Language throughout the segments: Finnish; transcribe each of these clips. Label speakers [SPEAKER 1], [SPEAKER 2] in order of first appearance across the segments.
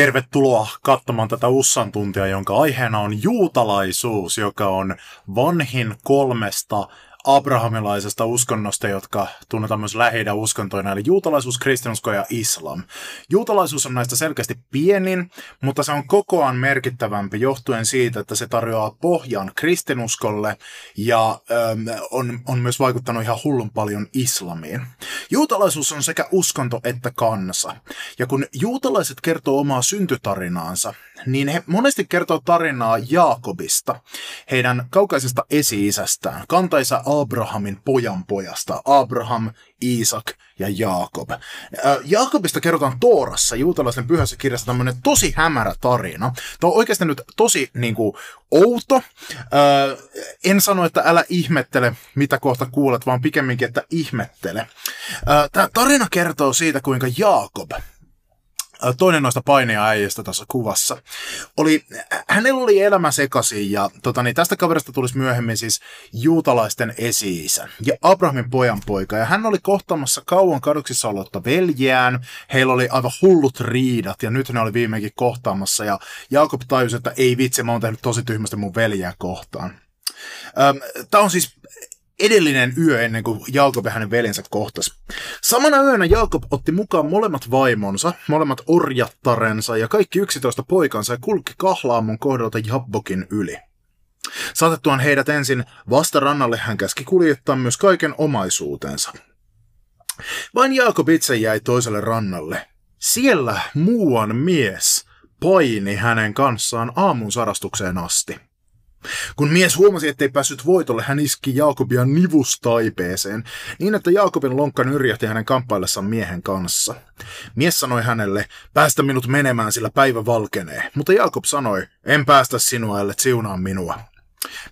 [SPEAKER 1] Tervetuloa katsomaan tätä Ussan tuntia, jonka aiheena on juutalaisuus, joka on vanhin kolmesta abrahamilaisesta uskonnosta, jotka tunnetaan myös lähi uskontoina, eli juutalaisuus, kristinusko ja islam. Juutalaisuus on näistä selkeästi pienin, mutta se on kokoaan merkittävämpi johtuen siitä, että se tarjoaa pohjan kristinuskolle ja ähm, on, on myös vaikuttanut ihan hullun paljon islamiin. Juutalaisuus on sekä uskonto että kansa. Ja kun juutalaiset kertoo omaa syntytarinaansa, niin he monesti kertoo tarinaa Jaakobista, heidän kaukaisesta esi-isästään, kantaisa Abrahamin pojan pojasta, Abraham, Iisak ja Jaakob. Jaakobista kerrotaan Toorassa, juutalaisten pyhässä kirjassa, tämmöinen tosi hämärä tarina. Tämä on oikeasti nyt tosi niin kuin, outo. en sano, että älä ihmettele, mitä kohta kuulet, vaan pikemminkin, että ihmettele. Tämä tarina kertoo siitä, kuinka Jaakob, toinen noista painiaäijistä tässä kuvassa, oli, hänellä oli elämä sekaisin ja tota, niin tästä kaverista tulisi myöhemmin siis juutalaisten esi ja Abrahamin pojan poika. Ja hän oli kohtaamassa kauan kaduksissa ollutta veljeään. Heillä oli aivan hullut riidat ja nyt ne oli viimeinkin kohtaamassa ja Jaakob tajusi, että ei vitsi, mä oon tehnyt tosi tyhmästi mun veljeä kohtaan. Tämä on siis edellinen yö ennen kuin Jaakob ja hänen veljensä kohtas. Samana yönä Jaakob otti mukaan molemmat vaimonsa, molemmat orjattarensa ja kaikki 11 poikansa ja kulki kahlaamun kohdalta Jabbokin yli. Saatettuaan heidät ensin vastarannalle hän käski kuljettaa myös kaiken omaisuutensa. Vain Jaakob itse jäi toiselle rannalle. Siellä muuan mies paini hänen kanssaan aamun sarastukseen asti. Kun mies huomasi, ettei päässyt voitolle, hän iski Jaakobia nivustaipeeseen, niin että Jaakobin lonkka nyrjähti hänen kamppaillessaan miehen kanssa. Mies sanoi hänelle, päästä minut menemään, sillä päivä valkenee. Mutta Jaakob sanoi, en päästä sinua, ellei siunaa minua.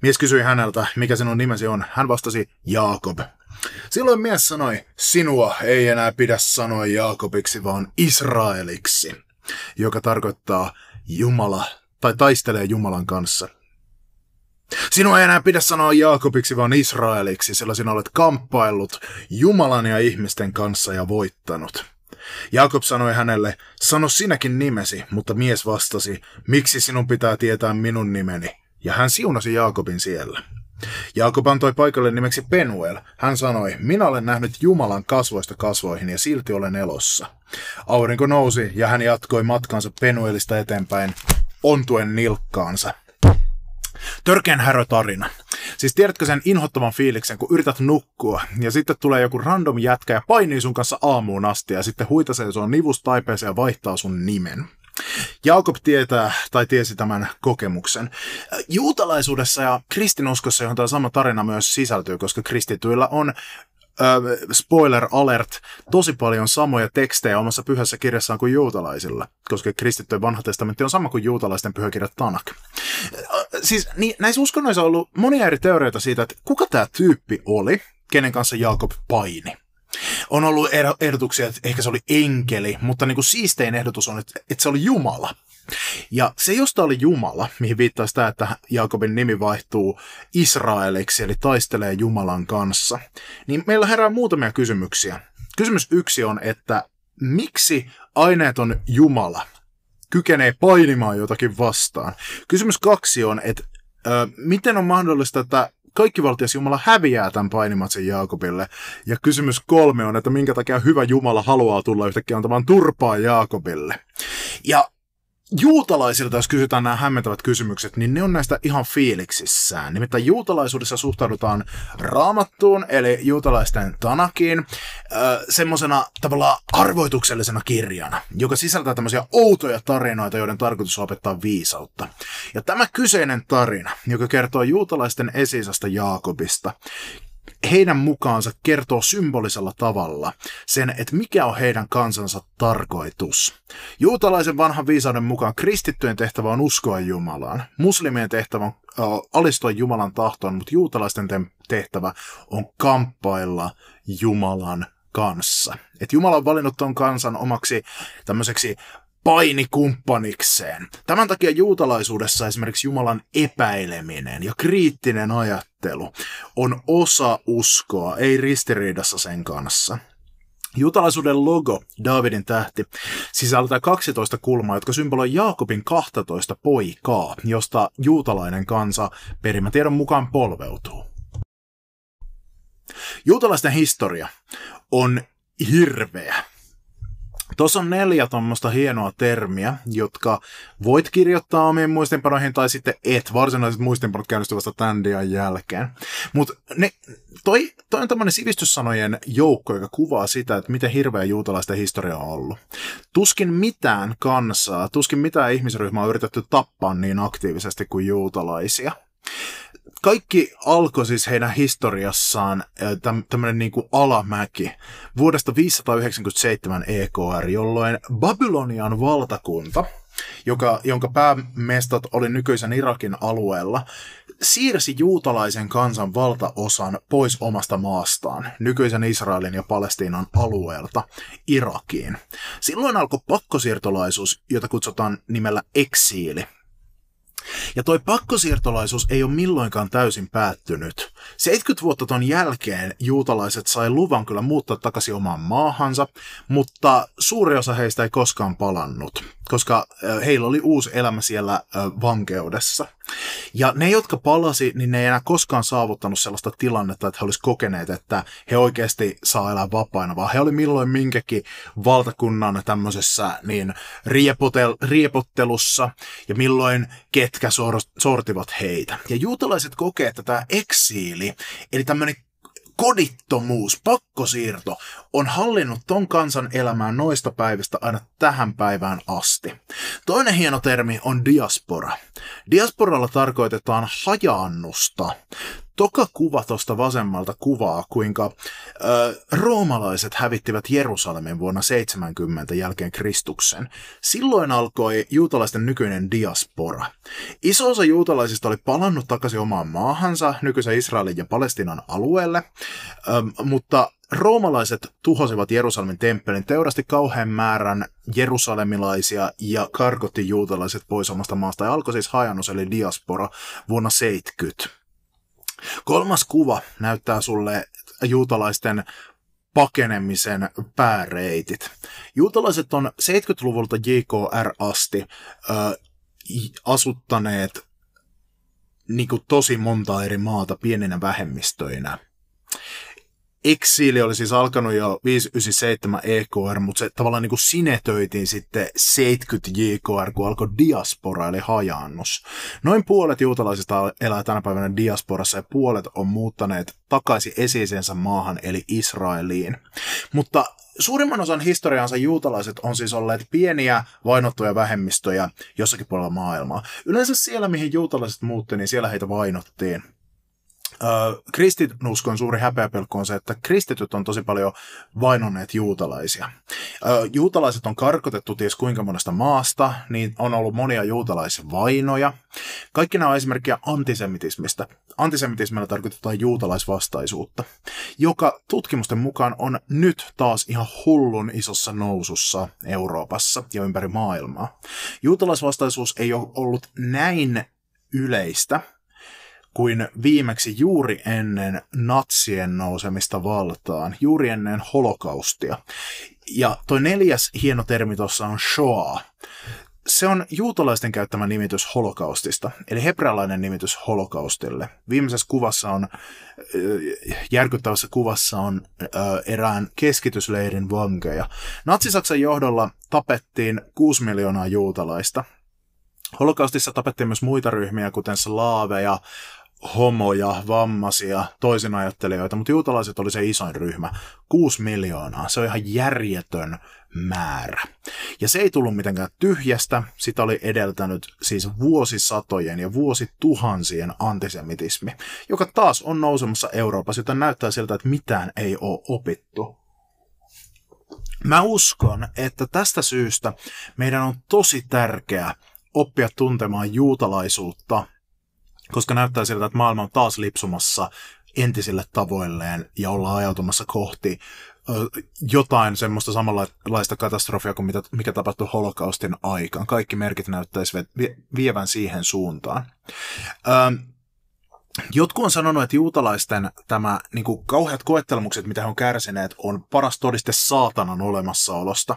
[SPEAKER 1] Mies kysyi häneltä, mikä sinun nimesi on. Hän vastasi, Jaakob. Silloin mies sanoi, sinua ei enää pidä sanoa Jaakobiksi, vaan Israeliksi, joka tarkoittaa Jumala tai taistelee Jumalan kanssa. Sinua ei enää pidä sanoa Jaakobiksi, vaan Israeliksi, sillä sinä olet kamppaillut Jumalan ja ihmisten kanssa ja voittanut. Jaakob sanoi hänelle, sano sinäkin nimesi, mutta mies vastasi, miksi sinun pitää tietää minun nimeni? Ja hän siunasi Jaakobin siellä. Jaakob antoi paikalle nimeksi Penuel. Hän sanoi, minä olen nähnyt Jumalan kasvoista kasvoihin ja silti olen elossa. Aurinko nousi ja hän jatkoi matkansa Penuelista eteenpäin, ontuen nilkkaansa. Törkeän härö tarina. Siis tiedätkö sen inhottavan fiiliksen, kun yrität nukkua, ja sitten tulee joku random jätkä ja painii sun kanssa aamuun asti, ja sitten huitasee sua nivus taipeeseen ja vaihtaa sun nimen. Jaakob tietää tai tiesi tämän kokemuksen. Juutalaisuudessa ja kristinuskossa, johon tämä sama tarina myös sisältyy, koska kristityillä on spoiler alert, tosi paljon samoja tekstejä omassa pyhässä kirjassaan kuin juutalaisilla, koska kristittyjen vanha testamentti on sama kuin juutalaisten pyhäkirjat Tanak. Siis niin, näissä uskonnoissa on ollut monia eri teorioita siitä, että kuka tämä tyyppi oli, kenen kanssa Jaakob paini. On ollut ehdotuksia, että ehkä se oli enkeli, mutta niin kuin siistein ehdotus on, että, että se oli Jumala. Ja se, josta oli Jumala, mihin viittaa sitä, että Jaakobin nimi vaihtuu Israeliksi, eli taistelee Jumalan kanssa, niin meillä herää muutamia kysymyksiä. Kysymys yksi on, että miksi aineeton Jumala kykenee painimaan jotakin vastaan? Kysymys kaksi on, että ö, miten on mahdollista, että kaikkivaltias Jumala häviää tämän painimatsen Jaakobille. Ja kysymys kolme on, että minkä takia hyvä Jumala haluaa tulla yhtäkkiä antamaan turpaa Jaakobille. Ja juutalaisilta, jos kysytään nämä hämmentävät kysymykset, niin ne on näistä ihan fiiliksissään. Nimittäin juutalaisuudessa suhtaudutaan raamattuun, eli juutalaisten Tanakiin, semmoisena tavallaan arvoituksellisena kirjana, joka sisältää tämmöisiä outoja tarinoita, joiden tarkoitus on opettaa viisautta. Ja tämä kyseinen tarina, joka kertoo juutalaisten esisasta Jaakobista, heidän mukaansa kertoo symbolisella tavalla sen, että mikä on heidän kansansa tarkoitus. Juutalaisen vanhan viisauden mukaan kristittyjen tehtävä on uskoa Jumalaan. Muslimien tehtävä on alistua Jumalan tahtoon, mutta juutalaisten tehtävä on kamppailla Jumalan kanssa. Et Jumala on valinnut ton kansan omaksi tämmöiseksi painikumpanikseen. Tämän takia juutalaisuudessa esimerkiksi Jumalan epäileminen ja kriittinen ajattelu on osa uskoa, ei ristiriidassa sen kanssa. Juutalaisuuden logo, Davidin tähti, sisältää 12 kulmaa, jotka symboloi Jaakobin 12 poikaa, josta juutalainen kansa perimätiedon mukaan polveutuu. Juutalaisten historia on hirveä. Tuossa on neljä tuommoista hienoa termiä, jotka voit kirjoittaa omiin muistinpanoihin tai sitten et. Varsinaiset muistinpanot käynnistyvät vasta tämän dian jälkeen. Mutta toi, toi on tämmöinen sivistyssanojen joukko, joka kuvaa sitä, että miten hirveä juutalaisten historia on ollut. Tuskin mitään kansaa, tuskin mitään ihmisryhmää on yritetty tappaa niin aktiivisesti kuin juutalaisia kaikki alkoi siis heidän historiassaan tämmöinen niin kuin alamäki vuodesta 597 EKR, jolloin Babylonian valtakunta, joka, jonka päämestat oli nykyisen Irakin alueella, siirsi juutalaisen kansan valtaosan pois omasta maastaan, nykyisen Israelin ja Palestiinan alueelta, Irakiin. Silloin alkoi pakkosiirtolaisuus, jota kutsutaan nimellä eksiili, ja toi pakkosiirtolaisuus ei ole milloinkaan täysin päättynyt. 70 vuotta ton jälkeen juutalaiset sai luvan kyllä muuttaa takaisin omaan maahansa, mutta suuri osa heistä ei koskaan palannut, koska heillä oli uusi elämä siellä vankeudessa. Ja ne, jotka palasi, niin ne ei enää koskaan saavuttanut sellaista tilannetta, että he olisivat kokeneet, että he oikeasti saa elää vapaina, vaan he oli milloin minkäkin valtakunnan tämmöisessä niin riepotel, riepottelussa ja milloin ketkä sortivat heitä. Ja juutalaiset kokee, että tämä eksiili, eli tämmöinen kodittomuus, pakkosiirto on hallinnut ton kansan elämään noista päivistä aina tähän päivään asti. Toinen hieno termi on diaspora. Diasporalla tarkoitetaan hajaannusta. Toka kuva tuosta vasemmalta kuvaa, kuinka ö, roomalaiset hävittivät Jerusalemin vuonna 70 jälkeen Kristuksen. Silloin alkoi juutalaisten nykyinen diaspora. Iso osa juutalaisista oli palannut takaisin omaan maahansa, nykyisen Israelin ja Palestinan alueelle, ö, mutta roomalaiset tuhosivat Jerusalemin temppelin, teurasti kauhean määrän jerusalemilaisia ja karkotti juutalaiset pois omasta maasta ja alkoi siis hajannus eli diaspora vuonna 70. Kolmas kuva näyttää sulle juutalaisten pakenemisen pääreitit. Juutalaiset on 70-luvulta JKR asti ö, asuttaneet niin kuin tosi monta eri maata pieninä vähemmistöinä. Eksiili oli siis alkanut jo 597 EKR, mutta se tavallaan niin kuin sinetöitiin sitten 70 JKR, kun alkoi diaspora, eli hajaannus. Noin puolet juutalaisista elää tänä päivänä diasporassa ja puolet on muuttaneet takaisin esiisensä maahan, eli Israeliin. Mutta suurimman osan historiansa juutalaiset on siis olleet pieniä vainottuja vähemmistöjä jossakin puolella maailmaa. Yleensä siellä, mihin juutalaiset muutti, niin siellä heitä vainottiin. Kristinuskon suuri häpeäpelkko on se, että kristityt on tosi paljon vainonneet juutalaisia. Juutalaiset on karkotettu ties kuinka monesta maasta, niin on ollut monia juutalaisvainoja. Kaikki nämä on esimerkkejä antisemitismistä. Antisemitismillä tarkoitetaan juutalaisvastaisuutta, joka tutkimusten mukaan on nyt taas ihan hullun isossa nousussa Euroopassa ja ympäri maailmaa. Juutalaisvastaisuus ei ole ollut näin yleistä kuin viimeksi juuri ennen natsien nousemista valtaan, juuri ennen holokaustia. Ja toi neljäs hieno termi tuossa on Shoah. Se on juutalaisten käyttämä nimitys holokaustista, eli hebrealainen nimitys holokaustille. Viimeisessä kuvassa on, järkyttävässä kuvassa on erään keskitysleirin vankeja. Natsi-Saksan johdolla tapettiin 6 miljoonaa juutalaista. Holokaustissa tapettiin myös muita ryhmiä, kuten slaaveja, homoja, vammaisia, toisinajattelijoita, mutta juutalaiset oli se isoin ryhmä. Kuusi miljoonaa. Se on ihan järjetön määrä. Ja se ei tullut mitenkään tyhjästä, sitä oli edeltänyt siis vuosisatojen ja vuosituhansien antisemitismi, joka taas on nousemassa Euroopassa, joten näyttää siltä, että mitään ei ole opittu. Mä uskon, että tästä syystä meidän on tosi tärkeää oppia tuntemaan juutalaisuutta, koska näyttää siltä, että maailma on taas lipsumassa entisille tavoilleen ja ollaan ajautumassa kohti jotain semmoista samanlaista katastrofia kuin mitä, mikä tapahtui holokaustin aikaan. Kaikki merkit näyttäisivät vievän siihen suuntaan. Jotkut on sanonut, että juutalaisten tämä niin kuin, kauheat koettelmukset, mitä he on kärsineet, on paras todiste saatanan olemassaolosta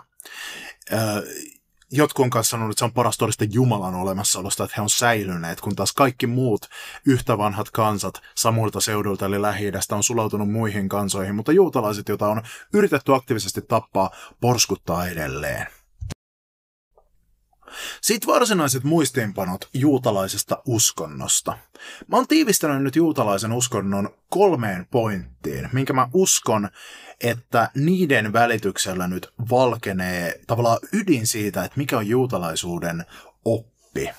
[SPEAKER 1] jotkut on kanssa sanonut, että se on paras todiste Jumalan olemassaolosta, että he on säilyneet, kun taas kaikki muut yhtä vanhat kansat samuilta seudulta eli lähi on sulautunut muihin kansoihin, mutta juutalaiset, joita on yritetty aktiivisesti tappaa, porskuttaa edelleen. Sitten varsinaiset muistiinpanot juutalaisesta uskonnosta. Mä oon tiivistänyt nyt juutalaisen uskonnon kolmeen pointtiin, minkä mä uskon, että niiden välityksellä nyt valkenee tavallaan ydin siitä, että mikä on juutalaisuuden oppi.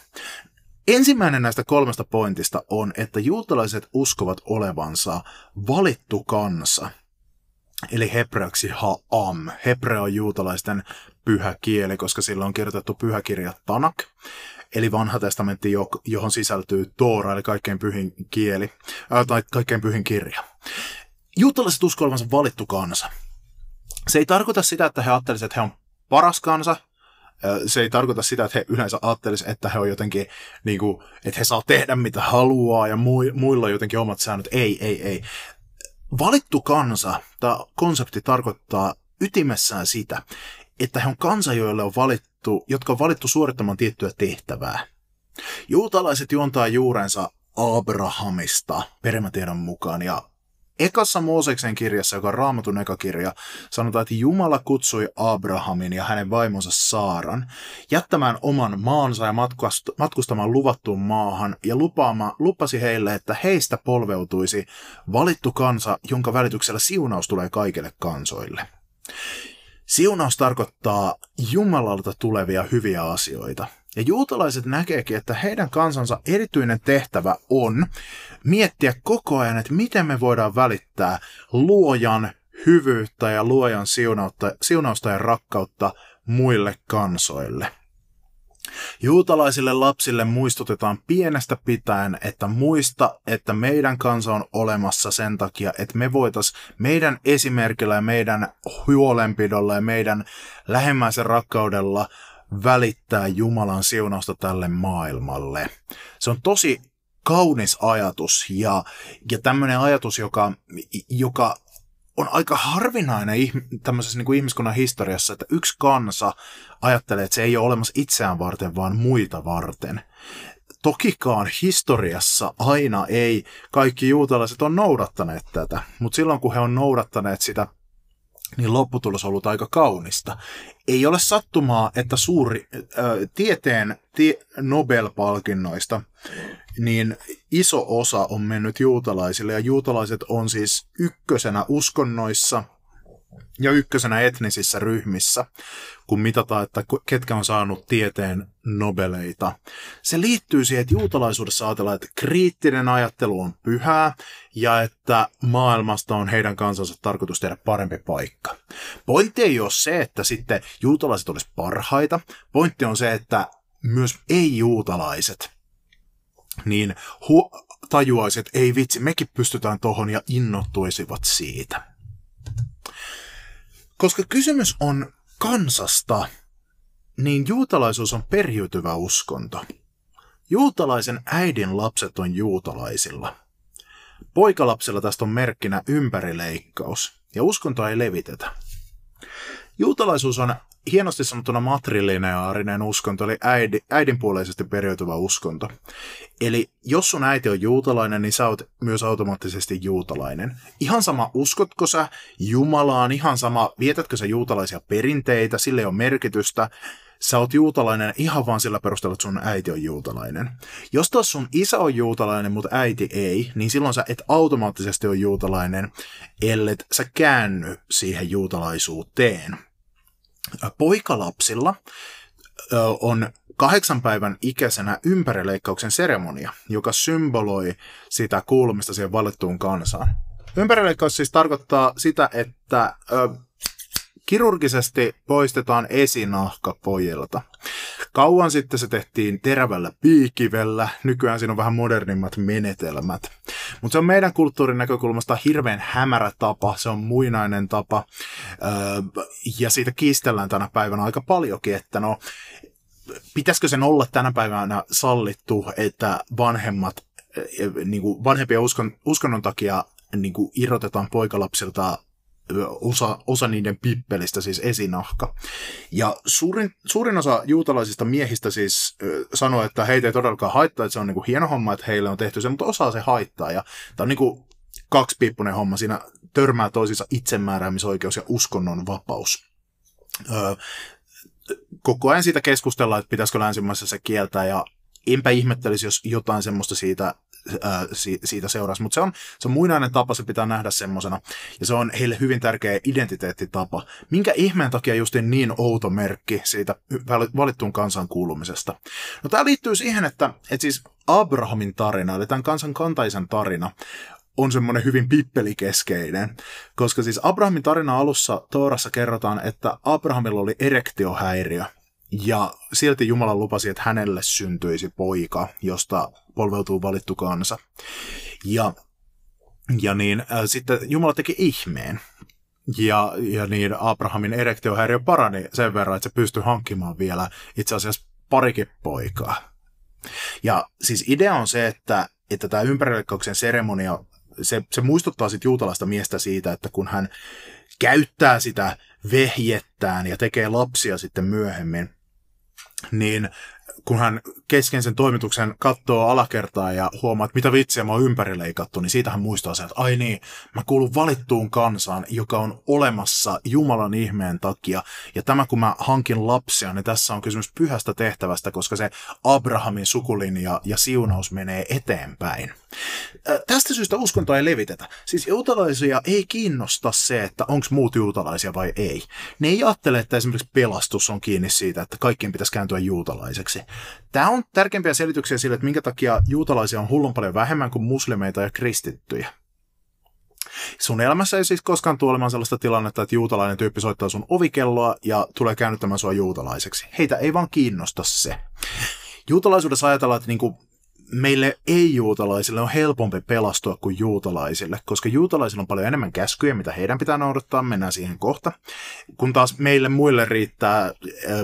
[SPEAKER 1] Ensimmäinen näistä kolmesta pointista on, että juutalaiset uskovat olevansa valittu kansa. Eli hebreaksi ha'am. Hebrea on juutalaisten pyhä kieli, koska sillä on kirjoitettu pyhäkirja Tanak, eli vanha testamentti, johon sisältyy Toora, eli kaikkein pyhin kieli, ää, tai kaikkein pyhin kirja. Juutalaiset uskovat olevansa valittu kansa. Se ei tarkoita sitä, että he ajattelisivat, että he on paras kansa, se ei tarkoita sitä, että he yleensä ajattelisivat, että he on jotenkin, niin kuin, että he saa tehdä mitä haluaa ja muilla on jotenkin omat säännöt. Ei, ei, ei. Valittu kansa, tämä konsepti tarkoittaa ytimessään sitä, että he on kansa, joille on valittu, jotka on valittu suorittamaan tiettyä tehtävää. Juutalaiset juontaa juurensa Abrahamista perimätiedon mukaan ja Ekassa Mooseksen kirjassa, joka on raamatun eka kirja, sanotaan, että Jumala kutsui Abrahamin ja hänen vaimonsa Saaran jättämään oman maansa ja matkustamaan luvattuun maahan ja lupaama, lupasi heille, että heistä polveutuisi valittu kansa, jonka välityksellä siunaus tulee kaikille kansoille. Siunaus tarkoittaa Jumalalta tulevia hyviä asioita. Ja juutalaiset näkeekin, että heidän kansansa erityinen tehtävä on miettiä koko ajan, että miten me voidaan välittää luojan hyvyyttä ja luojan siunausta ja rakkautta muille kansoille. Juutalaisille lapsille muistutetaan pienestä pitäen, että muista, että meidän kansa on olemassa sen takia, että me voitais meidän esimerkillä ja meidän huolenpidolla ja meidän lähemmäisen rakkaudella välittää Jumalan siunausta tälle maailmalle. Se on tosi kaunis ajatus ja, ja tämmöinen ajatus, joka, joka on aika harvinainen tämmöisessä niin kuin ihmiskunnan historiassa, että yksi kansa ajattelee, että se ei ole olemassa itseään varten, vaan muita varten. Tokikaan historiassa aina ei kaikki juutalaiset on noudattaneet tätä, mutta silloin kun he on noudattaneet sitä, niin lopputulos on ollut aika kaunista. Ei ole sattumaa, että suuri äh, tieteen tie, Nobel-palkinnoista niin iso osa on mennyt juutalaisille, ja juutalaiset on siis ykkösenä uskonnoissa ja ykkösenä etnisissä ryhmissä, kun mitataan, että ketkä on saanut tieteen nobeleita. Se liittyy siihen, että juutalaisuudessa ajatellaan, että kriittinen ajattelu on pyhää ja että maailmasta on heidän kansansa tarkoitus tehdä parempi paikka. Pointti ei ole se, että sitten juutalaiset olisi parhaita. Pointti on se, että myös ei-juutalaiset niin hu- tajuaisit, että ei vitsi, mekin pystytään tohon ja innottuisivat siitä. Koska kysymys on kansasta, niin juutalaisuus on periytyvä uskonto. Juutalaisen äidin lapset on juutalaisilla. Poikalapsilla tästä on merkkinä ympärileikkaus, ja uskontoa ei levitetä. Juutalaisuus on hienosti sanottuna matrilineaarinen uskonto, eli äidi, äidinpuoleisesti periytyvä uskonto. Eli jos sun äiti on juutalainen, niin sä oot myös automaattisesti juutalainen. Ihan sama, uskotko sä Jumalaan, ihan sama, vietätkö sä juutalaisia perinteitä, sille ei ole merkitystä sä oot juutalainen ihan vaan sillä perusteella, että sun äiti on juutalainen. Jos taas sun isä on juutalainen, mutta äiti ei, niin silloin sä et automaattisesti ole juutalainen, ellet sä käänny siihen juutalaisuuteen. Poikalapsilla on kahdeksan päivän ikäisenä ympärileikkauksen seremonia, joka symboloi sitä kuulumista siihen valittuun kansaan. Ympärileikkaus siis tarkoittaa sitä, että Kirurgisesti poistetaan esinahka pojilta. Kauan sitten se tehtiin terävällä piikivellä, nykyään siinä on vähän modernimmat menetelmät. Mutta se on meidän kulttuurin näkökulmasta hirveän hämärä tapa, se on muinainen tapa, ja siitä kiistellään tänä päivänä aika paljonkin, että no, pitäisikö sen olla tänä päivänä sallittu, että vanhemmat, niin kuin vanhempien uskon, uskonnon takia niin kuin irrotetaan poikalapsilta osa, osa niiden pippelistä, siis esinahka. Ja suurin, suurin osa juutalaisista miehistä siis sanoo, että heitä ei todellakaan haittaa, että se on niin kuin hieno homma, että heille on tehty se, mutta osaa se haittaa. Ja tämä on niin kuin kaksipiippunen homma, siinä törmää toisissa itsemääräämisoikeus ja uskonnon vapaus. Öö, koko ajan siitä keskustellaan, että pitäisikö länsimaissa se kieltää, ja enpä ihmettelisi, jos jotain semmoista siitä ää, si, siitä seurasi. Mutta se on, se on muinainen tapa, se pitää nähdä semmoisena. Ja se on heille hyvin tärkeä identiteettitapa. Minkä ihmeen takia just niin outo merkki siitä valittuun kansan kuulumisesta? No tämä liittyy siihen, että, että siis Abrahamin tarina, eli tämän kansan kantaisen tarina, on semmoinen hyvin pippelikeskeinen, koska siis Abrahamin tarina alussa Toorassa kerrotaan, että Abrahamilla oli erektiohäiriö, ja silti Jumala lupasi, että hänelle syntyisi poika, josta polveutuu valittu kansa. Ja, ja niin, äh, sitten Jumala teki ihmeen. Ja, ja niin Abrahamin erektiohäiriö parani sen verran, että se pystyi hankkimaan vielä itse asiassa parikin poikaa. Ja siis idea on se, että, että tämä ympärileikkauksen seremonia, se, se muistuttaa sitten juutalaista miestä siitä, että kun hän käyttää sitä vehjettään ja tekee lapsia sitten myöhemmin, niin kun hän kesken sen toimituksen katsoo alakertaa ja huomaa, että mitä vitsiä mä oon ympärileikattu, niin siitä hän muistaa sen, että ai niin, mä kuulun valittuun kansaan, joka on olemassa Jumalan ihmeen takia. Ja tämä kun mä hankin lapsia, niin tässä on kysymys pyhästä tehtävästä, koska se Abrahamin sukulinja ja siunaus menee eteenpäin. Tästä syystä uskontoa ei levitetä. Siis juutalaisia ei kiinnosta se, että onko muut juutalaisia vai ei. Ne ei ajattele, että esimerkiksi pelastus on kiinni siitä, että kaikkien pitäisi kääntyä juutalaiseksi. Tämä on tärkeimpiä selityksiä sille, että minkä takia juutalaisia on hullun paljon vähemmän kuin muslimeita ja kristittyjä. Sun elämässä ei siis koskaan tule olemaan sellaista tilannetta, että juutalainen tyyppi soittaa sun ovikelloa ja tulee käännyttämään sua juutalaiseksi. Heitä ei vaan kiinnosta se. Juutalaisuudessa ajatellaan, että niinku meille ei-juutalaisille on helpompi pelastua kuin juutalaisille, koska juutalaisilla on paljon enemmän käskyjä, mitä heidän pitää noudattaa, mennään siihen kohta. Kun taas meille muille riittää,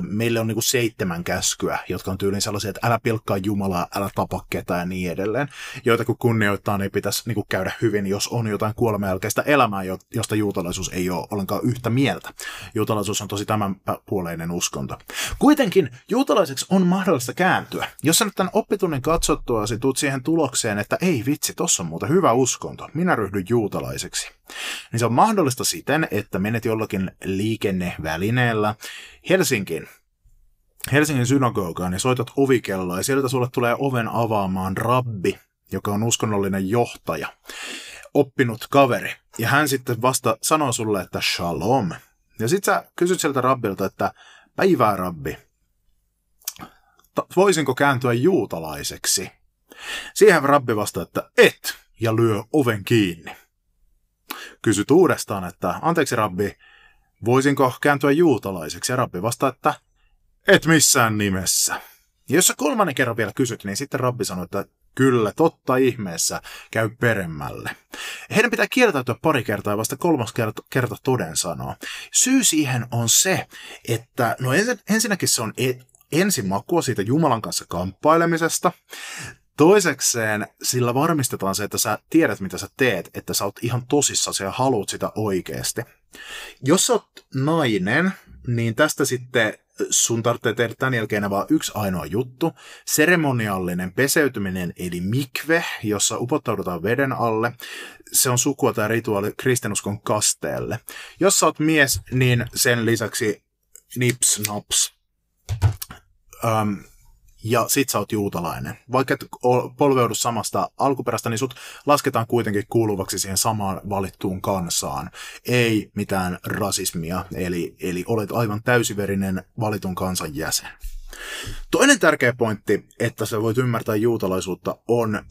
[SPEAKER 1] meille on niinku seitsemän käskyä, jotka on tyylin sellaisia, että älä pilkkaa Jumalaa, älä tapa ketään ja niin edelleen, joita kun kunnioittaa, niin pitäisi niinku käydä hyvin, jos on jotain kuolemanjälkeistä elämää, josta juutalaisuus ei ole ollenkaan yhtä mieltä. Juutalaisuus on tosi tämänpuoleinen uskonto. Kuitenkin juutalaiseksi on mahdollista kääntyä. Jos sä nyt tämän oppitunnin katsottua, katsoasi tuut siihen tulokseen, että ei vitsi, tossa on muuten hyvä uskonto, minä ryhdyn juutalaiseksi. Niin se on mahdollista siten, että menet jollakin liikennevälineellä Helsinkiin, Helsingin synagogaan ja soitat ovikelloa ja sieltä sulle tulee oven avaamaan rabbi, joka on uskonnollinen johtaja, oppinut kaveri. Ja hän sitten vasta sanoo sulle, että shalom. Ja sit sä kysyt sieltä rabbilta, että päivää rabbi, voisinko kääntyä juutalaiseksi? Siihen rabbi vastaa, että et, ja lyö oven kiinni. Kysyt uudestaan, että anteeksi rabbi, voisinko kääntyä juutalaiseksi? Ja rabbi vastaa, että et missään nimessä. Ja jos sä kolmannen kerran vielä kysyt, niin sitten rabbi sanoi, että kyllä, totta ihmeessä, käy peremmälle. Heidän pitää kieltäytyä pari kertaa ja vasta kolmas kerta, kerta toden sanoa. Syy siihen on se, että no ensinnäkin se on e- ensimakua siitä Jumalan kanssa kamppailemisesta. Toisekseen sillä varmistetaan se, että sä tiedät, mitä sä teet, että sä oot ihan tosissasi ja haluat sitä oikeasti. Jos sä oot nainen, niin tästä sitten sun tarvitsee tehdä tämän jälkeen vaan yksi ainoa juttu. Seremoniallinen peseytyminen eli mikve, jossa upottaudutaan veden alle. Se on sukua tämä rituaali kristinuskon kasteelle. Jos sä oot mies, niin sen lisäksi nips naps. Um, ja sit sä oot juutalainen. Vaikka et polveudu samasta alkuperästä, niin sut lasketaan kuitenkin kuuluvaksi siihen samaan valittuun kansaan. Ei mitään rasismia, eli, eli olet aivan täysiverinen valitun kansan jäsen. Toinen tärkeä pointti, että sä voit ymmärtää juutalaisuutta, on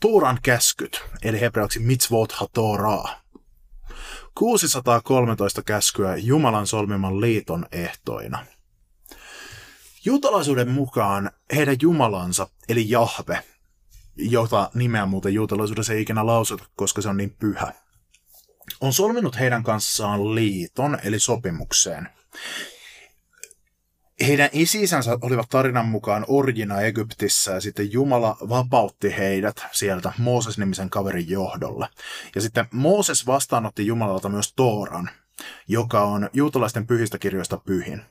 [SPEAKER 1] Tuuran käskyt, eli hebreaksi mitzvot ha-Torah. 613 käskyä Jumalan solmiman liiton ehtoina – Juutalaisuuden mukaan heidän jumalansa, eli Jahve, jota nimeä muuten juutalaisuudessa ei ikinä lausuta, koska se on niin pyhä, on solminut heidän kanssaan liiton, eli sopimukseen. Heidän isisänsä olivat tarinan mukaan orjina Egyptissä ja sitten Jumala vapautti heidät sieltä Mooses-nimisen kaverin johdolla. Ja sitten Mooses vastaanotti Jumalalta myös Tooran, joka on juutalaisten pyhistä kirjoista pyhin.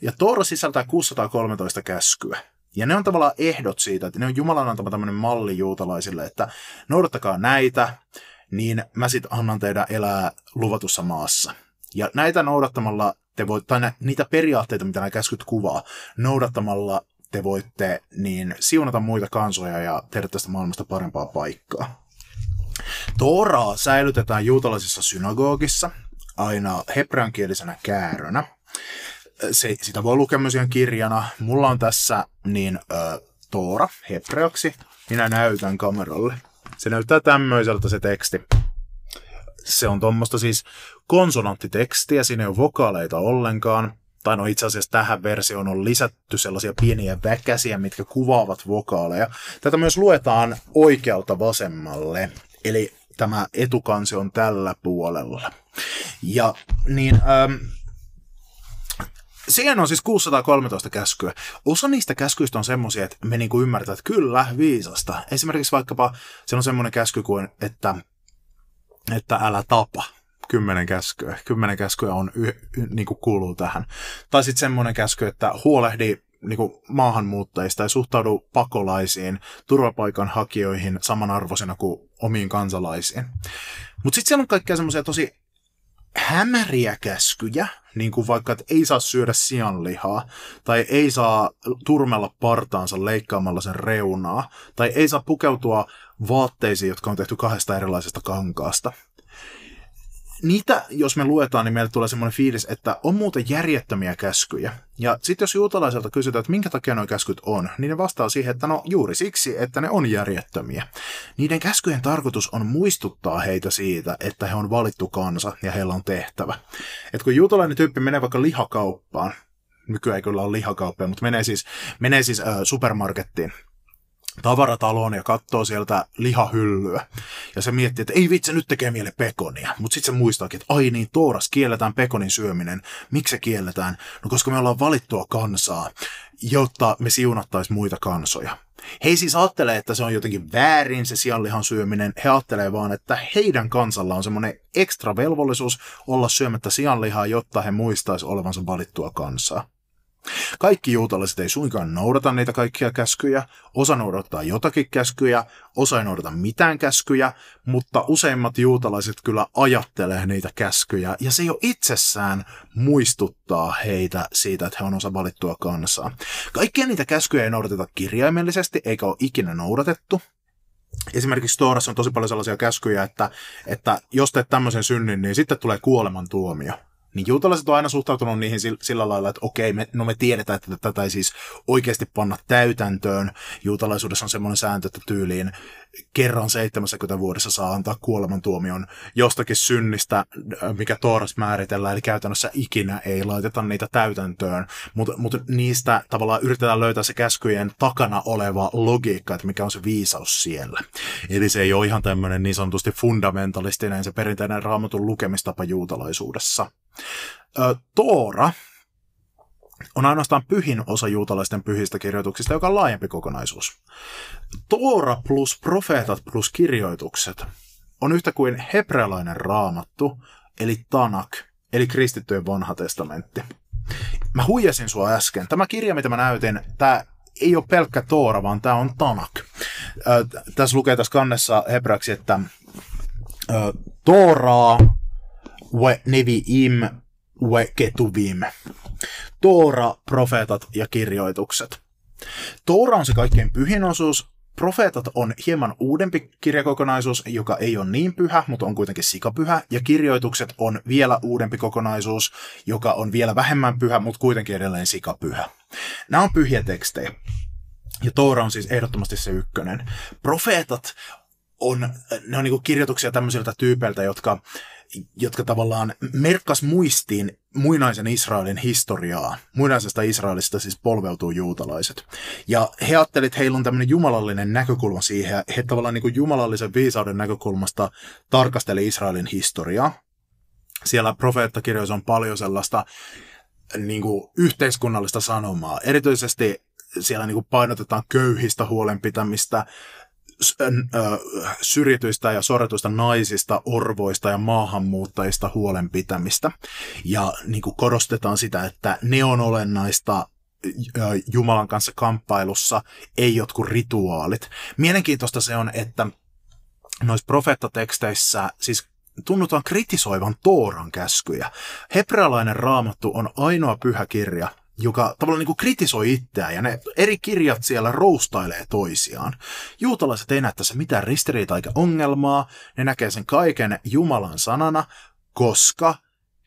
[SPEAKER 1] Ja Toora sisältää 613 käskyä. Ja ne on tavallaan ehdot siitä, että ne on Jumalan antama tämmöinen malli juutalaisille, että noudattakaa näitä, niin mä sit annan teidän elää luvatussa maassa. Ja näitä noudattamalla te voitte, tai niitä periaatteita, mitä nämä käskyt kuvaa, noudattamalla te voitte niin siunata muita kansoja ja tehdä tästä maailmasta parempaa paikkaa. Tooraa säilytetään juutalaisessa synagogissa aina hebreankielisenä käärönä se, sitä voi lukea myös ihan kirjana. Mulla on tässä niin ö, Toora hebreaksi. Minä näytän kameralle. Se näyttää tämmöiseltä se teksti. Se on tuommoista siis konsonanttitekstiä, siinä ei ole vokaaleita ollenkaan. Tai no itse asiassa tähän versioon on lisätty sellaisia pieniä väkäsiä, mitkä kuvaavat vokaaleja. Tätä myös luetaan oikealta vasemmalle. Eli tämä etukansi on tällä puolella. Ja niin, ähm, Siihen on siis 613 käskyä. Osa niistä käskyistä on semmoisia, että me niinku ymmärtää, että kyllä, viisasta. Esimerkiksi vaikkapa se on semmoinen käsky kuin, että, että älä tapa. Kymmenen käskyä. Kymmenen käskyä on y, y, niinku kuuluu tähän. Tai sitten semmoinen käsky, että huolehdi niinku maahanmuuttajista ja suhtaudu pakolaisiin, turvapaikanhakijoihin samanarvoisena kuin omiin kansalaisiin. Mutta sitten siellä on kaikkea semmoisia tosi hämäriä käskyjä, niin kuin vaikka, että ei saa syödä sianlihaa, tai ei saa turmella partaansa leikkaamalla sen reunaa, tai ei saa pukeutua vaatteisiin, jotka on tehty kahdesta erilaisesta kankaasta niitä, jos me luetaan, niin meille tulee semmoinen fiilis, että on muuten järjettömiä käskyjä. Ja sitten jos juutalaiselta kysytään, että minkä takia nuo käskyt on, niin ne vastaa siihen, että no juuri siksi, että ne on järjettömiä. Niiden käskyjen tarkoitus on muistuttaa heitä siitä, että he on valittu kansa ja heillä on tehtävä. Et kun juutalainen tyyppi menee vaikka lihakauppaan, nykyään ei kyllä ole lihakauppia, mutta menee siis, menee siis äh, supermarkettiin, tavarataloon ja katsoo sieltä lihahyllyä. Ja se miettii, että ei vitsi, nyt tekee miele pekonia. Mutta sitten se muistaakin, että ai niin, Tooras kielletään pekonin syöminen. Miksi se kielletään? No koska me ollaan valittua kansaa, jotta me siunattaisiin muita kansoja. He siis ajattele, että se on jotenkin väärin se sianlihan syöminen. He ajattelee vaan, että heidän kansalla on semmoinen ekstra velvollisuus olla syömättä sianlihaa, jotta he muistaisi olevansa valittua kansaa. Kaikki juutalaiset ei suinkaan noudata niitä kaikkia käskyjä, osa noudattaa jotakin käskyjä, osa ei noudata mitään käskyjä, mutta useimmat juutalaiset kyllä ajattelee niitä käskyjä, ja se jo itsessään muistuttaa heitä siitä, että he on osa valittua kansaa. Kaikkia niitä käskyjä ei noudateta kirjaimellisesti, eikä ole ikinä noudatettu, Esimerkiksi Toorassa on tosi paljon sellaisia käskyjä, että, että jos teet tämmöisen synnin, niin sitten tulee kuolemantuomio niin juutalaiset on aina suhtautunut niihin sillä lailla, että okei, me, no me tiedetään, että tätä ei siis oikeasti panna täytäntöön. Juutalaisuudessa on semmoinen sääntö, että tyyliin kerran 70 vuodessa saa antaa kuolemantuomion jostakin synnistä, mikä Tooras määritellään, eli käytännössä ikinä ei laiteta niitä täytäntöön, mutta mut niistä tavallaan yritetään löytää se käskyjen takana oleva logiikka, että mikä on se viisaus siellä. Eli se ei ole ihan tämmöinen niin sanotusti fundamentalistinen se perinteinen raamatun lukemistapa juutalaisuudessa. Toora on ainoastaan pyhin osa juutalaisten pyhistä kirjoituksista, joka on laajempi kokonaisuus. Toora plus profeetat plus kirjoitukset on yhtä kuin hebrealainen raamattu, eli Tanak, eli kristittyjen vanha testamentti. Mä huijasin sua äsken. Tämä kirja, mitä mä näytin, tämä ei ole pelkkä Toora, vaan tämä on Tanak. Tässä lukee tässä kannessa hebraksi, että Tooraa we neviim we ketuvim. Toora, profeetat ja kirjoitukset. Toora on se kaikkein pyhin osuus, Profeetat on hieman uudempi kirjakokonaisuus, joka ei ole niin pyhä, mutta on kuitenkin sikapyhä, ja kirjoitukset on vielä uudempi kokonaisuus, joka on vielä vähemmän pyhä, mutta kuitenkin edelleen sikapyhä. Nämä on pyhiä tekstejä. Ja Toora on siis ehdottomasti se ykkönen. Profeetat on, ne on niin kirjoituksia tämmöisiltä tyypeiltä, jotka jotka tavallaan merkkas muistiin muinaisen Israelin historiaa. Muinaisesta Israelista siis polveutuu juutalaiset. Ja he ajattelivat, että heillä on tämmöinen jumalallinen näkökulma siihen. He tavallaan niin kuin jumalallisen viisauden näkökulmasta tarkasteli Israelin historiaa. Siellä profeettakirjoissa on paljon sellaista niin kuin yhteiskunnallista sanomaa. Erityisesti siellä niin kuin painotetaan köyhistä huolenpitämistä, syrjityistä ja sorretuista naisista, orvoista ja maahanmuuttajista huolenpitämistä. Ja niin kuin korostetaan sitä, että ne on olennaista Jumalan kanssa kamppailussa, ei jotkut rituaalit. Mielenkiintoista se on, että noissa profeettateksteissä, siis tunnutaan kritisoivan Tooran käskyjä. Hebrealainen raamattu on ainoa pyhä kirja, joka tavallaan niin kuin kritisoi itseään, ja ne eri kirjat siellä roustailee toisiaan. Juutalaiset ei näe tässä mitään ristiriitaa eikä ongelmaa, ne näkee sen kaiken Jumalan sanana, koska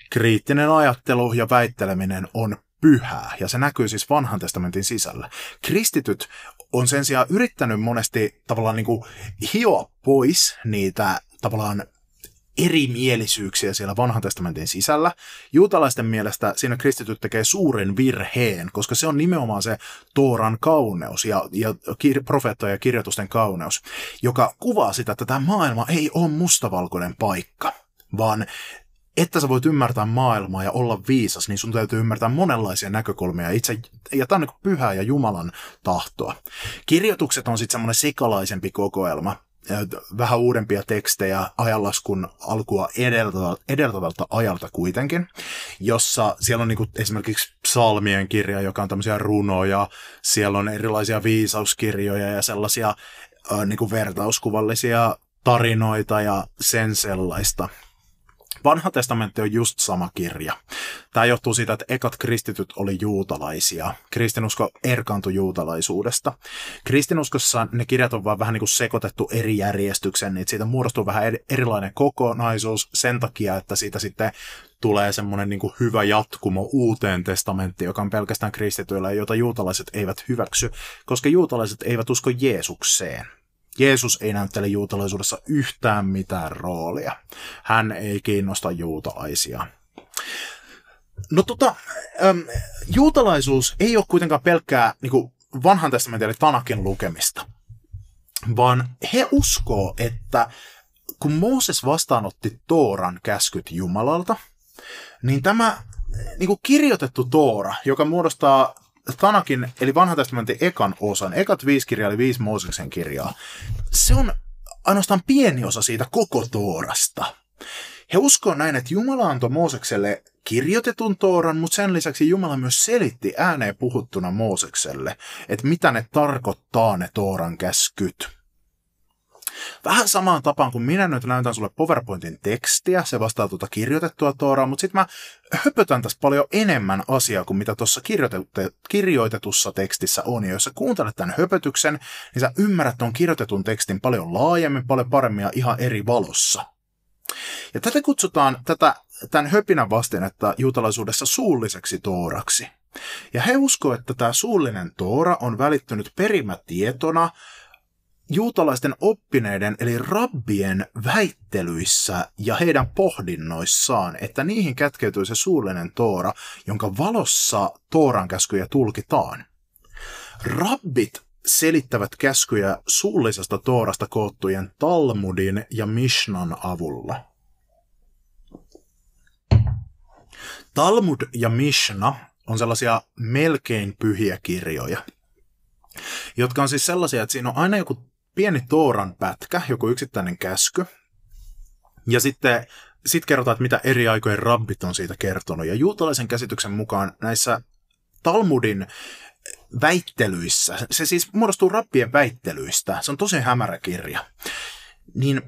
[SPEAKER 1] kriittinen ajattelu ja väitteleminen on pyhää, ja se näkyy siis vanhan testamentin sisällä. Kristityt on sen sijaan yrittänyt monesti tavallaan niin kuin hioa pois niitä tavallaan erimielisyyksiä siellä vanhan testamentin sisällä. Juutalaisten mielestä siinä kristityt tekee suuren virheen, koska se on nimenomaan se Tooran kauneus ja, ja kir- profeettojen ja kirjoitusten kauneus, joka kuvaa sitä, että tämä maailma ei ole mustavalkoinen paikka, vaan että sä voit ymmärtää maailmaa ja olla viisas, niin sun täytyy ymmärtää monenlaisia näkökulmia itse, ja tämä on niin pyhää ja Jumalan tahtoa. Kirjoitukset on sitten semmoinen sekalaisempi kokoelma, vähän uudempia tekstejä ajanlaskun alkua edeltävältä, ajalta kuitenkin, jossa siellä on niin kuin esimerkiksi psalmien kirja, joka on tämmöisiä runoja, siellä on erilaisia viisauskirjoja ja sellaisia niin kuin vertauskuvallisia tarinoita ja sen sellaista. Vanha testamentti on just sama kirja. Tämä johtuu siitä, että ekat kristityt oli juutalaisia. Kristinusko erkaantui juutalaisuudesta. Kristinuskossa ne kirjat on vaan vähän niin kuin sekoitettu eri järjestyksen, niin siitä muodostuu vähän erilainen kokonaisuus sen takia, että siitä sitten tulee semmoinen niin hyvä jatkumo uuteen testamenttiin, joka on pelkästään kristityillä, jota juutalaiset eivät hyväksy, koska juutalaiset eivät usko Jeesukseen. Jeesus ei näyttele juutalaisuudessa yhtään mitään roolia. Hän ei kiinnosta juutalaisia. No tota, juutalaisuus ei ole kuitenkaan pelkkää niin kuin vanhan testamentin eli Tanakin lukemista, vaan he uskoo, että kun Mooses vastaanotti Tooran käskyt Jumalalta, niin tämä niin kuin kirjoitettu Toora, joka muodostaa Tanakin, eli vanhan testamentin ekan osan, ekat viisi kirjaa, eli viisi Mooseksen kirjaa, se on ainoastaan pieni osa siitä koko Toorasta. He uskoo näin, että Jumala antoi Moosekselle kirjoitetun Tooran, mutta sen lisäksi Jumala myös selitti ääneen puhuttuna Moosekselle, että mitä ne tarkoittaa ne Tooran käskyt. Vähän samaan tapaan kuin minä nyt näytän sulle PowerPointin tekstiä, se vastaa tuota kirjoitettua Tooraa, mutta sitten mä höpötän tässä paljon enemmän asiaa kuin mitä tuossa kirjoitetussa tekstissä on. Ja jos sä kuuntelet tämän höpötyksen, niin sä ymmärrät tuon kirjoitetun tekstin paljon laajemmin, paljon paremmin ja ihan eri valossa. Ja tätä kutsutaan tätä, tämän höpinän vastinetta juutalaisuudessa suulliseksi tooraksi. Ja he uskoo, että tämä suullinen toora on välittynyt perimätietona juutalaisten oppineiden eli rabbien väittelyissä ja heidän pohdinnoissaan, että niihin kätkeytyy se suullinen toora, jonka valossa tooran käskyjä tulkitaan. Rabbit selittävät käskyjä suullisesta toorasta koottujen Talmudin ja Mishnan avulla. Talmud ja Mishna on sellaisia melkein pyhiä kirjoja, jotka on siis sellaisia, että siinä on aina joku pieni Tooran pätkä, joku yksittäinen käsky, Ja sitten sit kerrotaan, että mitä eri aikojen rabbit on siitä kertonut. Ja juutalaisen käsityksen mukaan näissä Talmudin väittelyissä, se siis muodostuu rappien väittelyistä, se on tosi hämärä kirja, niin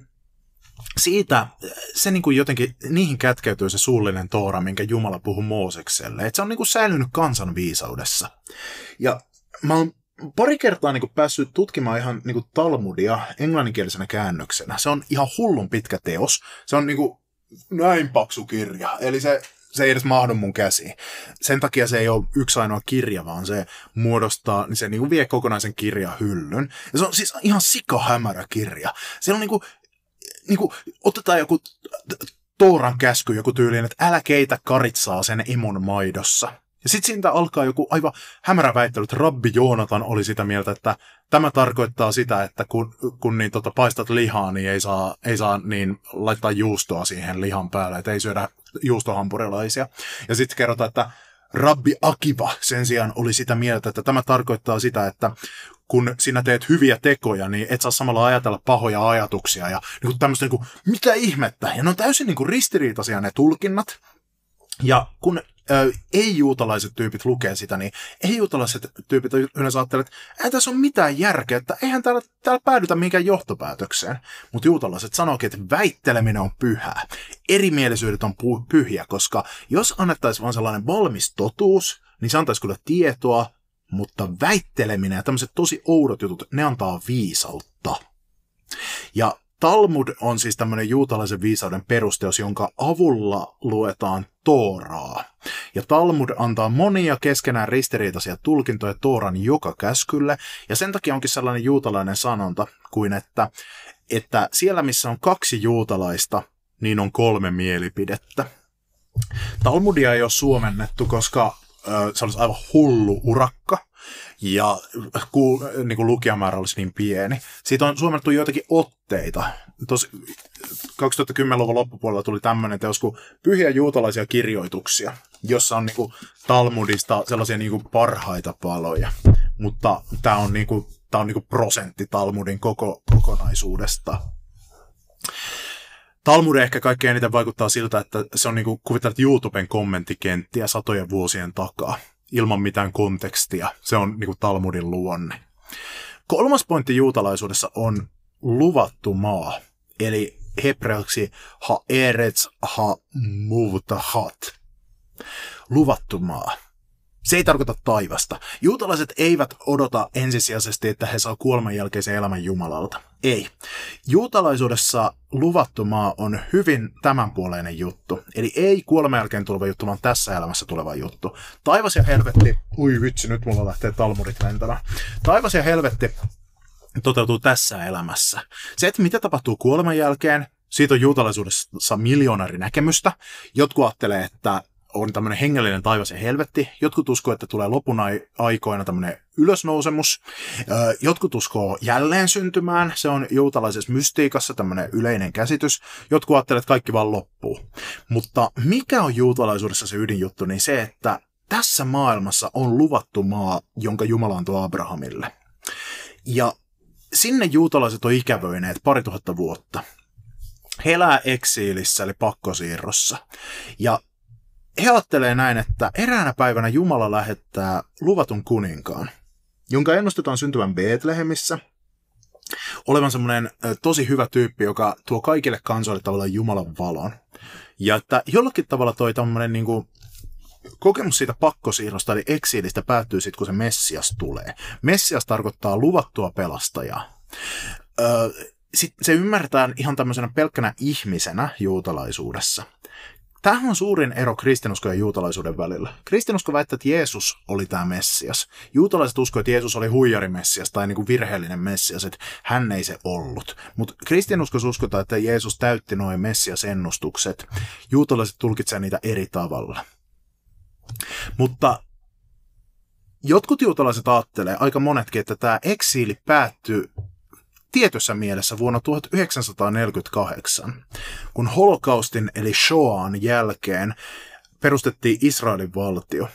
[SPEAKER 1] siitä se niin kuin jotenkin, niihin kätkeytyy se suullinen toora, minkä Jumala puhuu Moosekselle. Että se on niin kuin säilynyt kansan viisaudessa. Ja mä oon pari kertaa niin kuin päässyt tutkimaan ihan niin kuin Talmudia englanninkielisenä käännöksenä. Se on ihan hullun pitkä teos. Se on niin kuin näin paksu kirja. Eli se, se ei edes mahdu mun käsiin. Sen takia se ei ole yksi ainoa kirja, vaan se muodostaa, niin se niin kuin vie kokonaisen kirjahyllyn. Ja se on siis ihan sikahämärä kirja. Siellä on niin kuin niin kuin, otetaan joku Tooran käsky, joku tyyliin, että älä keitä karitsaa sen imon maidossa. Ja sitten siitä alkaa joku aivan hämärä väittely, että Rabbi Joonatan oli sitä mieltä, että tämä tarkoittaa sitä, että kun, kun niin tota, paistat lihaa, niin ei saa, ei saa niin laittaa juustoa siihen lihan päälle, että ei syödä juustohampurilaisia. Ja sitten kerrotaan, että Rabbi Akiva sen sijaan oli sitä mieltä, että tämä tarkoittaa sitä, että kun sinä teet hyviä tekoja, niin et saa samalla ajatella pahoja ajatuksia ja niin tämmöistä, niin kuin, mitä ihmettä. Ja ne on täysin niin kuin ristiriitaisia ne tulkinnat. Ja kun ei-juutalaiset tyypit lukee sitä, niin ei-juutalaiset tyypit yleensä ajattelevat, että ei tässä ole mitään järkeä, että eihän täällä, täällä päädytä mihinkään johtopäätökseen. Mutta juutalaiset sanoikin, että väitteleminen on pyhää. Erimielisyydet on pyhiä, koska jos annettaisiin vain sellainen valmis totuus, niin se antaisi kyllä tietoa, mutta väitteleminen ja tämmöiset tosi oudot jutut, ne antaa viisautta. Ja Talmud on siis tämmöinen juutalaisen viisauden perusteos, jonka avulla luetaan Tooraa. Ja Talmud antaa monia keskenään ristiriitaisia tulkintoja Tooran joka käskylle, ja sen takia onkin sellainen juutalainen sanonta kuin, että, että siellä missä on kaksi juutalaista, niin on kolme mielipidettä. Talmudia ei ole suomennettu, koska se olisi aivan hullu urakka, ja ku, niin kuin lukijamäärä olisi niin pieni. Siitä on suomennettu joitakin otteita. Tos 2010-luvun loppupuolella tuli tämmöinen teos kuin Pyhiä juutalaisia kirjoituksia, jossa on niin kuin Talmudista sellaisia niin kuin parhaita paloja. Mutta tämä on, niin kuin, tämä on niin kuin prosentti Talmudin koko kokonaisuudesta. Talmud ehkä kaikkein eniten vaikuttaa siltä, että se on niin kuin kuvitellaan YouTuben kommenttikenttiä satojen vuosien takaa, ilman mitään kontekstia. Se on niin kuin Talmudin luonne. Kolmas pointti juutalaisuudessa on luvattu maa, eli hebreaksi ha eretz ha muvtahat. Luvattu maa. Se ei tarkoita taivasta. Juutalaiset eivät odota ensisijaisesti, että he saa kuoleman jälkeisen elämän Jumalalta. Ei. Juutalaisuudessa luvattu maa on hyvin tämänpuoleinen juttu. Eli ei kuoleman jälkeen tuleva juttu, vaan tässä elämässä tuleva juttu. Taivas ja helvetti, ui vitsi, nyt mulla lähtee talmudit lentämään. Taivas ja helvetti toteutuu tässä elämässä. Se, että mitä tapahtuu kuoleman jälkeen, siitä on juutalaisuudessa miljoonari näkemystä. Jotkut ajattelee, että on tämmöinen hengellinen taivas ja helvetti. Jotkut uskoo, että tulee lopun aikoina tämmöinen ylösnousemus. Jotkut uskoo jälleen syntymään. Se on juutalaisessa mystiikassa tämmöinen yleinen käsitys. Jotkut ajattelevat, että kaikki vaan loppuu. Mutta mikä on juutalaisuudessa se ydinjuttu, niin se, että tässä maailmassa on luvattu maa, jonka Jumala antoi Abrahamille. Ja sinne juutalaiset on ikävöineet pari tuhatta vuotta. He elää eksiilissä, eli pakkosiirrossa. Ja he ajattelee näin, että eräänä päivänä Jumala lähettää luvatun kuninkaan, jonka ennustetaan syntyvän Betlehemissä, olevan semmoinen tosi hyvä tyyppi, joka tuo kaikille kansoille tavallaan Jumalan valon. Ja että jollakin tavalla toi tämmöinen niin kuin, kokemus siitä pakkosiirrosta eli eksiilistä päättyy sitten, kun se Messias tulee. Messias tarkoittaa luvattua pelastajaa. Öö, sitten se ymmärretään ihan tämmöisenä pelkkänä ihmisenä juutalaisuudessa. Tämähän on suurin ero kristinuskon ja juutalaisuuden välillä. Kristinusko väittää, että Jeesus oli tämä Messias. Juutalaiset uskoivat, että Jeesus oli huijarimessias tai niin kuin virheellinen Messias, että hän ei se ollut. Mutta kristinuskossa uskotaan, että Jeesus täytti noin Messias-ennustukset. Juutalaiset tulkitsevat niitä eri tavalla. Mutta jotkut juutalaiset ajattelee, aika monetkin, että tämä eksiili päättyy tietyssä mielessä vuonna 1948, kun holokaustin eli Shoan jälkeen perustettiin Israelin valtio.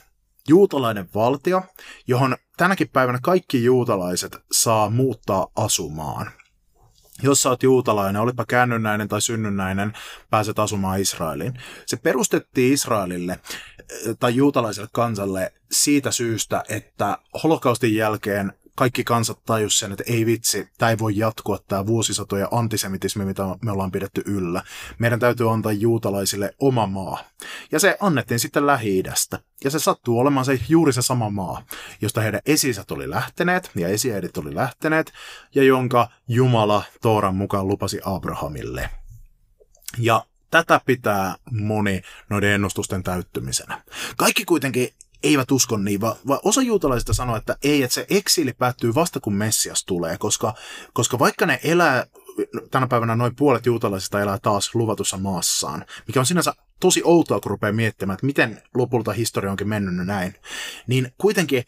[SPEAKER 1] Juutalainen valtio, johon tänäkin päivänä kaikki juutalaiset saa muuttaa asumaan. Jos sä oot juutalainen, olipa käännynnäinen tai synnynnäinen, pääset asumaan Israeliin. Se perustettiin Israelille eh, tai juutalaiselle kansalle siitä syystä, että holokaustin jälkeen kaikki kansat tajus sen, että ei vitsi, tämä ei voi jatkua tämä vuosisatoja antisemitismi, mitä me ollaan pidetty yllä. Meidän täytyy antaa juutalaisille oma maa. Ja se annettiin sitten lähi Ja se sattuu olemaan se juuri se sama maa, josta heidän esisät oli lähteneet ja esiäidit oli lähteneet, ja jonka Jumala Tooran mukaan lupasi Abrahamille. Ja tätä pitää moni noiden ennustusten täyttymisenä. Kaikki kuitenkin eivät usko niin, vaan, vaan osa juutalaisista sanoo, että ei, että se eksili päättyy vasta kun Messias tulee, koska, koska vaikka ne elää, tänä päivänä noin puolet juutalaisista elää taas luvatussa maassaan, mikä on sinänsä tosi outoa, kun rupeaa miettimään, että miten lopulta historia onkin mennyt näin, niin kuitenkin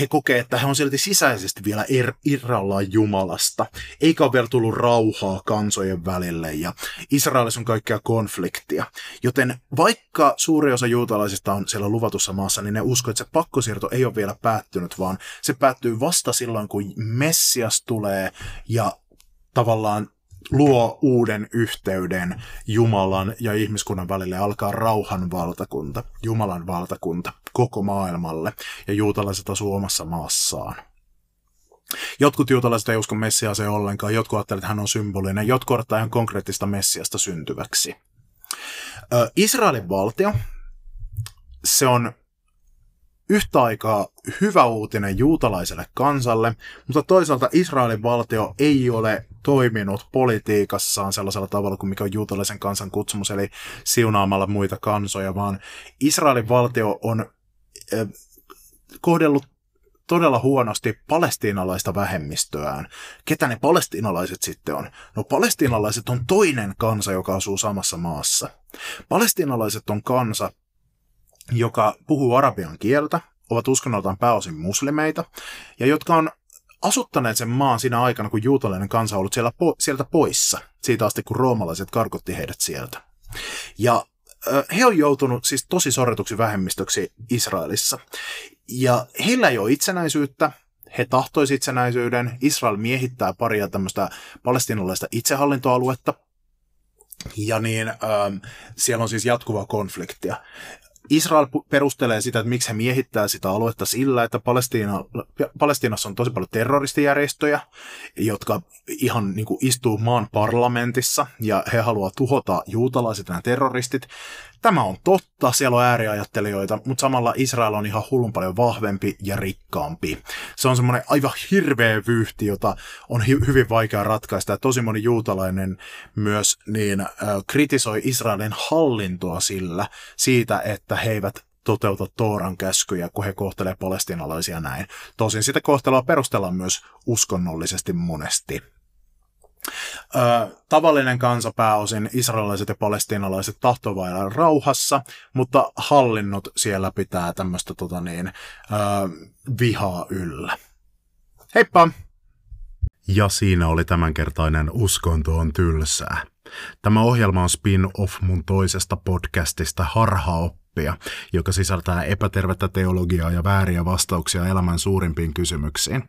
[SPEAKER 1] he kokee, että he on silti sisäisesti vielä er, irrallaan Jumalasta, eikä ole vielä tullut rauhaa kansojen välille, ja Israelissa on kaikkea konfliktia. Joten vaikka suuri osa juutalaisista on siellä luvatussa maassa, niin ne uskoo, että se pakkosiirto ei ole vielä päättynyt, vaan se päättyy vasta silloin, kun Messias tulee ja tavallaan luo uuden yhteyden Jumalan ja ihmiskunnan välille alkaa rauhan valtakunta, Jumalan valtakunta koko maailmalle ja juutalaiset asuu omassa maassaan. Jotkut juutalaiset ei usko Messiaseen ollenkaan, jotkut ajattelevat, että hän on symbolinen, jotkut odottaa ihan konkreettista Messiasta syntyväksi. Israelin valtio, se on yhtä aikaa hyvä uutinen juutalaiselle kansalle, mutta toisaalta Israelin valtio ei ole toiminut politiikassaan sellaisella tavalla kuin mikä on juutalaisen kansan kutsumus, eli siunaamalla muita kansoja, vaan Israelin valtio on eh, kohdellut todella huonosti palestiinalaista vähemmistöään. Ketä ne palestiinalaiset sitten on? No palestiinalaiset on toinen kansa, joka asuu samassa maassa. Palestiinalaiset on kansa, joka puhuu arabian kieltä, ovat uskonnoltaan pääosin muslimeita, ja jotka on asuttaneet sen maan siinä aikana, kun juutalainen kansa on ollut siellä po- sieltä poissa, siitä asti kun roomalaiset karkotti heidät sieltä. Ja he on joutunut siis tosi sorretuksi vähemmistöksi Israelissa. Ja heillä ei ole itsenäisyyttä, he tahtoisivat itsenäisyyden. Israel miehittää paria tämmöistä palestinalaista itsehallintoaluetta. Ja niin, ähm, siellä on siis jatkuvaa konfliktia. Israel perustelee sitä, että miksi he miehittää sitä aluetta sillä, että Palestiina, Palestiinassa on tosi paljon terroristijärjestöjä, jotka ihan niin kuin istuu maan parlamentissa ja he haluavat tuhota juutalaiset nämä terroristit. Tämä on totta, siellä on ääriajattelijoita, mutta samalla Israel on ihan hullun paljon vahvempi ja rikkaampi. Se on semmoinen aivan hirveä vyyhti, jota on hy- hyvin vaikea ratkaista. Ja tosi moni juutalainen myös niin, äh, kritisoi Israelin hallintoa sillä siitä, että he eivät toteuta Tooran käskyjä, kun he kohtelee palestinalaisia näin. Tosin sitä kohtelua perustellaan myös uskonnollisesti monesti. Ö, tavallinen kansa pääosin, israelilaiset ja palestiinalaiset tahtovat rauhassa, mutta hallinnot siellä pitää tämmöistä tota niin, ö, vihaa yllä. Heippa!
[SPEAKER 2] Ja siinä oli tämänkertainen Uskonto on tylsää. Tämä ohjelma on spin-off mun toisesta podcastista Harhaoppia, joka sisältää epätervettä teologiaa ja vääriä vastauksia elämän suurimpiin kysymyksiin.